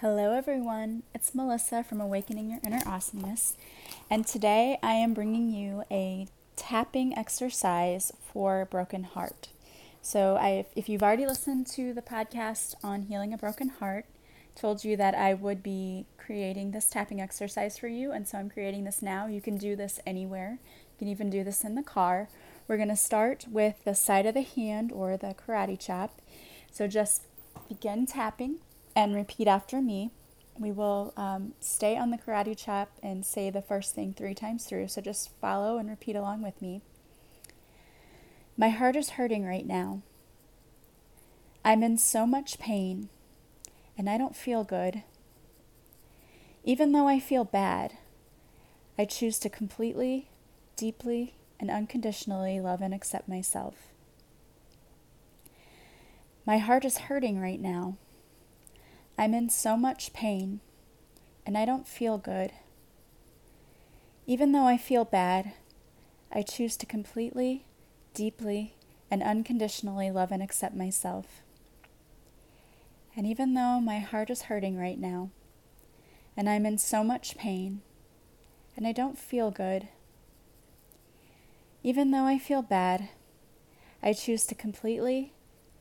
Hello, everyone. It's Melissa from Awakening Your Inner Awesomeness, and today I am bringing you a tapping exercise for broken heart. So, I, if you've already listened to the podcast on healing a broken heart, told you that I would be creating this tapping exercise for you, and so I'm creating this now. You can do this anywhere. You can even do this in the car. We're going to start with the side of the hand or the karate chop. So just begin tapping and repeat after me. We will um, stay on the karate chop and say the first thing three times through. So just follow and repeat along with me. My heart is hurting right now. I'm in so much pain and I don't feel good. Even though I feel bad, I choose to completely, deeply, and unconditionally love and accept myself. My heart is hurting right now. I'm in so much pain, and I don't feel good. Even though I feel bad, I choose to completely, deeply, and unconditionally love and accept myself. And even though my heart is hurting right now, and I'm in so much pain, and I don't feel good, even though I feel bad, I choose to completely,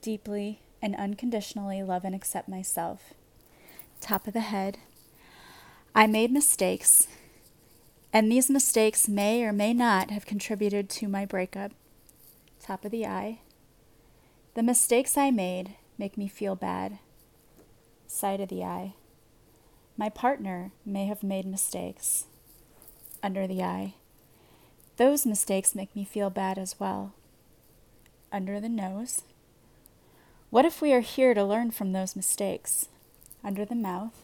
deeply, and unconditionally love and accept myself top of the head. I made mistakes, and these mistakes may or may not have contributed to my breakup. Top of the eye. The mistakes I made make me feel bad. Side of the eye. My partner may have made mistakes. Under the eye. Those mistakes make me feel bad as well. Under the nose. What if we are here to learn from those mistakes? Under the mouth?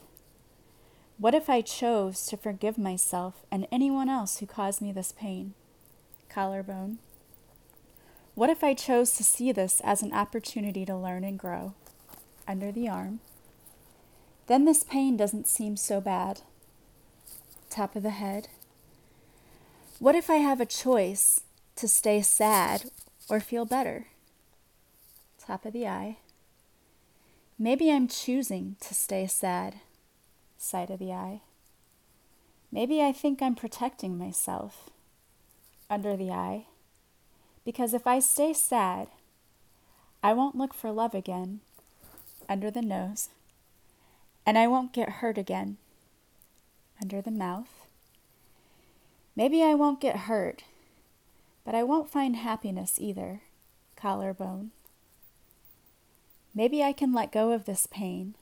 What if I chose to forgive myself and anyone else who caused me this pain? Collarbone. What if I chose to see this as an opportunity to learn and grow? Under the arm. Then this pain doesn't seem so bad. Top of the head. What if I have a choice to stay sad or feel better? Top of the eye. Maybe I'm choosing to stay sad. Side of the eye. Maybe I think I'm protecting myself. Under the eye. Because if I stay sad, I won't look for love again. Under the nose. And I won't get hurt again. Under the mouth. Maybe I won't get hurt, but I won't find happiness either. Collarbone. Maybe I can let go of this pain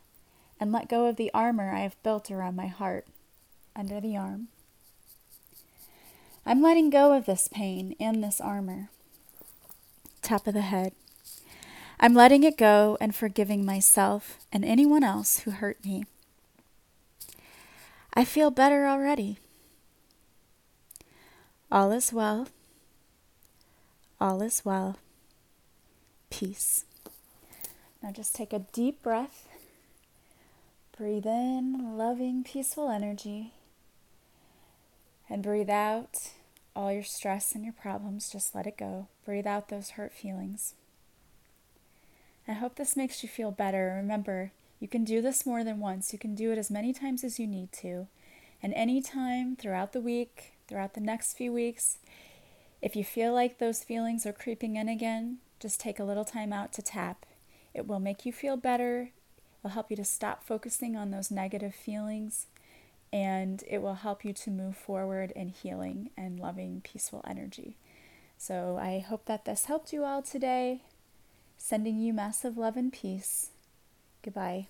and let go of the armor I have built around my heart under the arm. I'm letting go of this pain and this armor. Top of the head. I'm letting it go and forgiving myself and anyone else who hurt me. I feel better already. All is well. All is well. Peace. Now just take a deep breath. Breathe in loving, peaceful energy. And breathe out all your stress and your problems. Just let it go. Breathe out those hurt feelings. I hope this makes you feel better. Remember, you can do this more than once. You can do it as many times as you need to. And anytime throughout the week, throughout the next few weeks, if you feel like those feelings are creeping in again, just take a little time out to tap it will make you feel better. It will help you to stop focusing on those negative feelings. And it will help you to move forward in healing and loving, peaceful energy. So I hope that this helped you all today. Sending you massive love and peace. Goodbye.